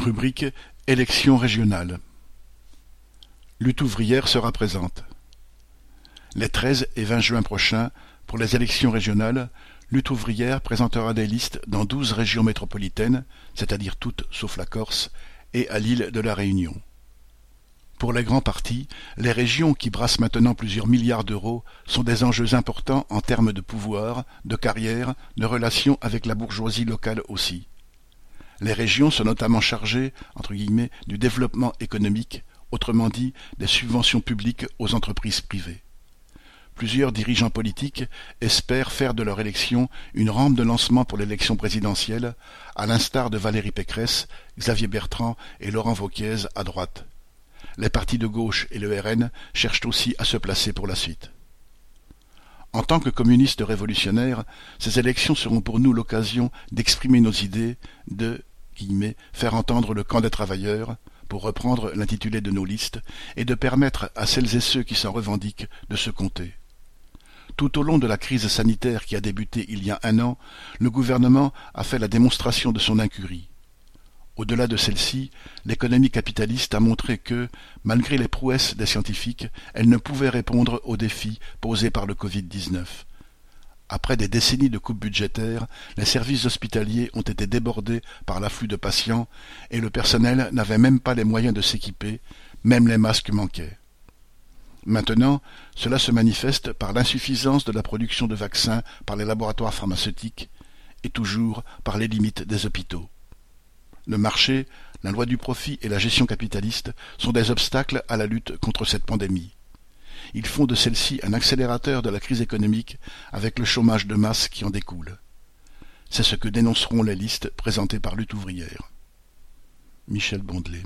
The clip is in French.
Rubrique Élections régionales. Lutte ouvrière sera présente. Les 13 et 20 juin prochains, pour les élections régionales, Lutte ouvrière présentera des listes dans douze régions métropolitaines, c'est-à-dire toutes sauf la Corse, et à l'île de la Réunion. Pour les grands partis, les régions qui brassent maintenant plusieurs milliards d'euros sont des enjeux importants en termes de pouvoir, de carrière, de relations avec la bourgeoisie locale aussi. Les régions sont notamment chargées entre guillemets, du développement économique, autrement dit des subventions publiques aux entreprises privées. Plusieurs dirigeants politiques espèrent faire de leur élection une rampe de lancement pour l'élection présidentielle, à l'instar de Valérie Pécresse, Xavier Bertrand et Laurent Wauquiez à droite. Les partis de gauche et le RN cherchent aussi à se placer pour la suite. En tant que communistes révolutionnaires, ces élections seront pour nous l'occasion d'exprimer nos idées, de faire entendre le camp des travailleurs, pour reprendre l'intitulé de nos listes, et de permettre à celles et ceux qui s'en revendiquent de se compter. Tout au long de la crise sanitaire qui a débuté il y a un an, le gouvernement a fait la démonstration de son incurie. Au-delà de celle-ci, l'économie capitaliste a montré que, malgré les prouesses des scientifiques, elle ne pouvait répondre aux défis posés par le Covid-19. Après des décennies de coupes budgétaires, les services hospitaliers ont été débordés par l'afflux de patients et le personnel n'avait même pas les moyens de s'équiper, même les masques manquaient. Maintenant, cela se manifeste par l'insuffisance de la production de vaccins par les laboratoires pharmaceutiques et toujours par les limites des hôpitaux. Le marché, la loi du profit et la gestion capitaliste sont des obstacles à la lutte contre cette pandémie ils font de celle-ci un accélérateur de la crise économique avec le chômage de masse qui en découle. C'est ce que dénonceront les listes présentées par Lutte ouvrière. Michel Bondelet